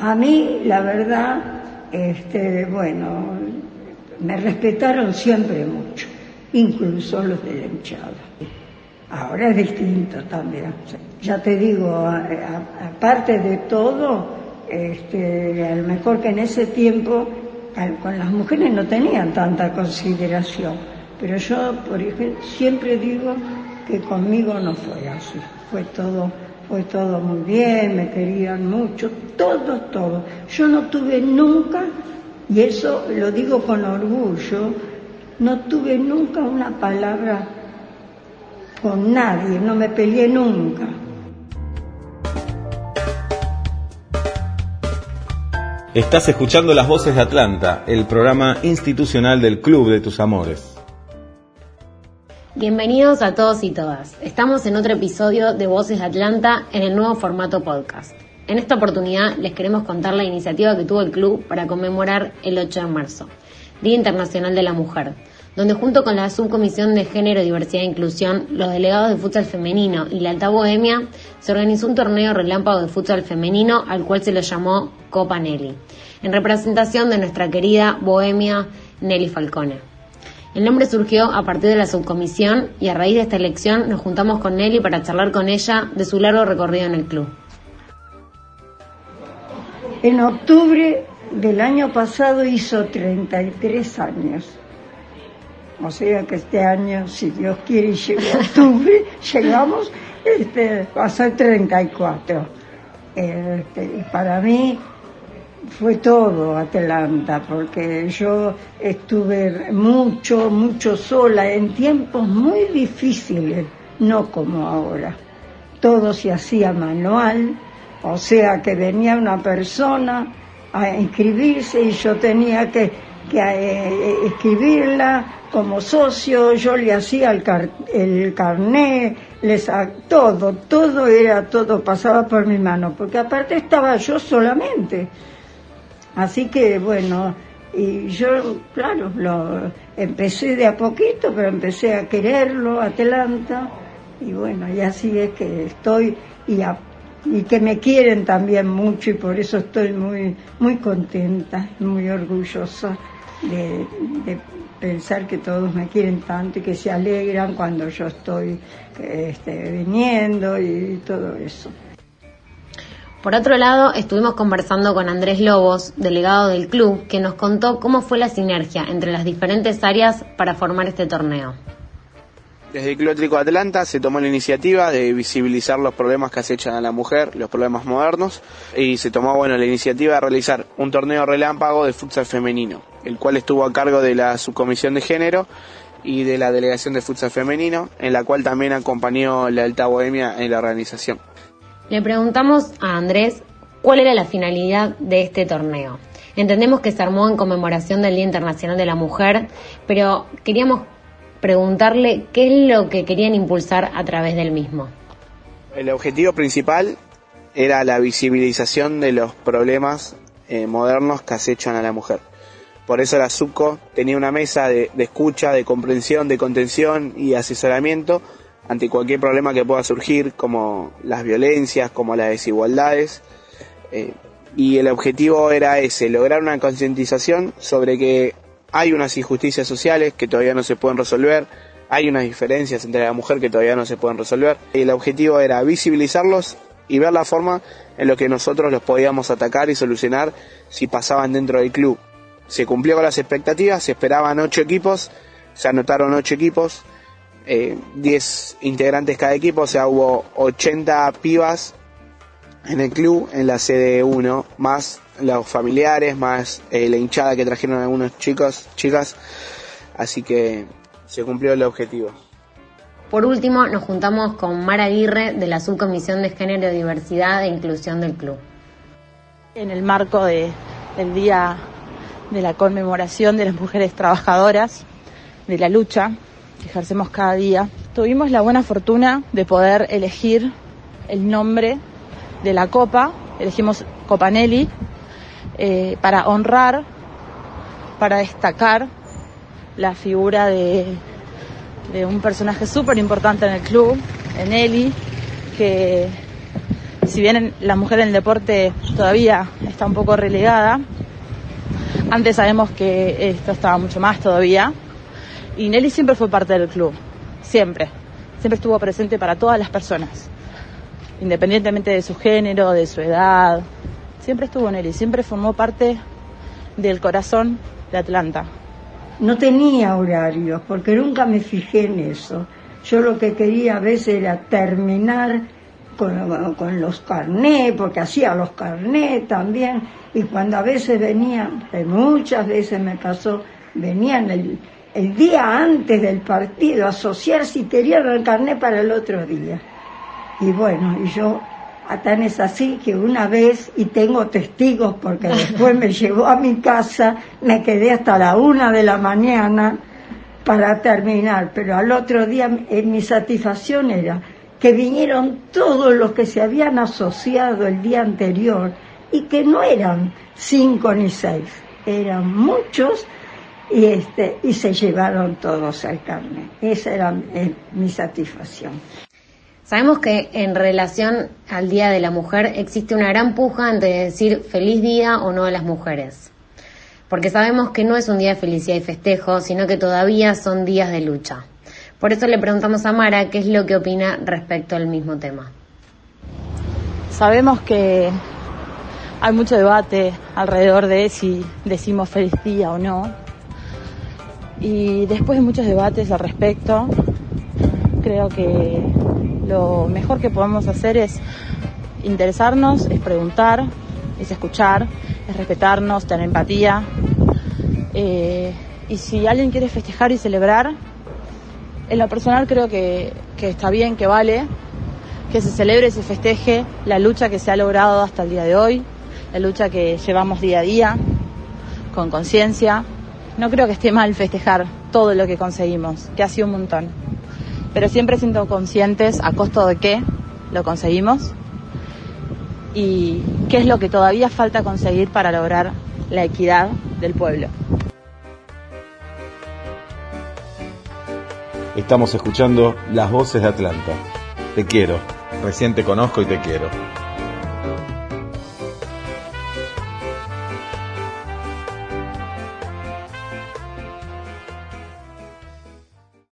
A mí, la verdad, este, bueno, me respetaron siempre mucho, incluso los de la hinchada. Ahora es distinto también. Ya te digo, aparte de todo, este, a lo mejor que en ese tiempo con las mujeres no tenían tanta consideración, pero yo, por ejemplo, siempre digo que conmigo no fue así, fue todo, fue todo muy bien, me querían mucho, todo, todo. Yo no tuve nunca, y eso lo digo con orgullo, no tuve nunca una palabra con nadie, no me peleé nunca. Estás escuchando Las Voces de Atlanta, el programa institucional del Club de tus Amores. Bienvenidos a todos y todas. Estamos en otro episodio de Voces de Atlanta en el nuevo formato podcast. En esta oportunidad les queremos contar la iniciativa que tuvo el club para conmemorar el 8 de marzo, Día Internacional de la Mujer, donde junto con la Subcomisión de Género, Diversidad e Inclusión, los delegados de futsal femenino y la Alta Bohemia, se organizó un torneo relámpago de futsal femenino al cual se lo llamó Copa Nelly, en representación de nuestra querida Bohemia Nelly Falcone. El nombre surgió a partir de la subcomisión y a raíz de esta elección nos juntamos con Nelly para charlar con ella de su largo recorrido en el club. En octubre del año pasado hizo 33 años o sea que este año, si Dios quiere llega octubre, llegamos, este, va a ser 34. Este, para mí fue todo Atlanta, porque yo estuve mucho, mucho sola en tiempos muy difíciles, no como ahora. Todo se hacía manual, o sea que venía una persona a inscribirse y yo tenía que, que eh, escribirla, como socio, yo le hacía el, car el carné, les todo, todo era, todo pasaba por mi mano, porque aparte estaba yo solamente. Así que bueno, y yo, claro, lo empecé de a poquito, pero empecé a quererlo, Atlanta, y bueno, y así es que estoy, y, y que me quieren también mucho, y por eso estoy muy, muy contenta, muy orgullosa de, pensar que todos me quieren tanto y que se alegran cuando yo estoy este, viniendo y todo eso. Por otro lado, estuvimos conversando con Andrés Lobos, delegado del club, que nos contó cómo fue la sinergia entre las diferentes áreas para formar este torneo. Desde el Club Atlético Atlanta se tomó la iniciativa de visibilizar los problemas que acechan a la mujer, los problemas modernos, y se tomó bueno, la iniciativa de realizar un torneo relámpago de futsal femenino, el cual estuvo a cargo de la subcomisión de género y de la delegación de futsal femenino, en la cual también acompañó la Alta Bohemia en la organización. Le preguntamos a Andrés cuál era la finalidad de este torneo. Entendemos que se armó en conmemoración del Día Internacional de la Mujer, pero queríamos preguntarle qué es lo que querían impulsar a través del mismo. El objetivo principal era la visibilización de los problemas eh, modernos que acechan a la mujer. Por eso la SUCO tenía una mesa de, escucha, de comprensión, de contención y asesoramiento ante cualquier problema que pueda surgir, como las violencias, como las desigualdades. Eh, y el objetivo era ese, lograr una concientización sobre que hay unas injusticias sociales que todavía no se pueden resolver, hay unas diferencias entre la mujer que todavía no se pueden resolver. Y el objetivo era visibilizarlos y ver la forma en la que nosotros los podíamos atacar y solucionar si pasaban dentro del club. Se cumplió con las expectativas, se esperaban ocho equipos, se anotaron ocho equipos, 10 eh, integrantes cada equipo, o sea, hubo 80 pibas en el club, en la sede 1, más los familiares, más eh, la hinchada que trajeron algunos chicos, chicas, así que se cumplió el objetivo. Por último, nos juntamos con Mara Aguirre de la Subcomisión de Género, Diversidad e Inclusión del club. En el marco de, del Día de la Conmemoración de las Mujeres Trabajadoras, de la lucha que ejercemos cada día, tuvimos la buena fortuna de poder elegir el nombre de la copa, elegimos Copa Nelly, eh, para honrar, para destacar la figura de, de un personaje súper importante en el club, en Eli, que si bien la mujer en el deporte todavía está un poco relegada, antes sabemos que esto estaba mucho más todavía. Y Nelly siempre fue parte del club, siempre. Siempre estuvo presente para todas las personas, independientemente de su género, de su edad. Siempre estuvo Nelly, siempre formó parte del corazón de Atlanta. No tenía horarios, porque nunca me fijé en eso. Yo lo que quería a veces era terminar con, los carnés, porque hacía los carnés también, y cuando a veces venían, muchas veces me pasó, venían el, el día antes del partido asociar si querían el carnet para el otro día. Y bueno, y yo tan es así que una vez, y tengo testigos porque después me llevó a mi casa, me quedé hasta la una de la mañana para terminar, pero al otro día en mi satisfacción era que vinieron todos los que se habían asociado el día anterior y que no eran cinco ni seis, eran muchos y este y se llevaron todos al carne. Esa era eh, mi satisfacción. Sabemos que en relación al Día de la Mujer existe una gran puja entre decir feliz día o no a las mujeres. Porque sabemos que no es un día de felicidad y festejo, sino que todavía son días de lucha. Por eso le preguntamos a Mara qué es lo que opina respecto al mismo tema. Sabemos que hay mucho debate alrededor de si decimos feliz día o no. Y después de muchos debates al respecto, creo que lo mejor que podemos hacer es interesarnos, es preguntar, es escuchar, es respetarnos, tener empatía. Eh, y si alguien quiere festejar y celebrar, en lo personal creo que, está bien, que vale, que se celebre y se festeje la lucha que se ha logrado hasta el día de hoy, la lucha que llevamos día a día, con conciencia. No creo que esté mal festejar todo lo que conseguimos, que ha sido un montón. Pero siempre siendo conscientes a costo de qué lo conseguimos y qué es lo que todavía falta conseguir para lograr la equidad del pueblo. Estamos escuchando las voces de Atlanta. Te quiero, recién te conozco y te quiero.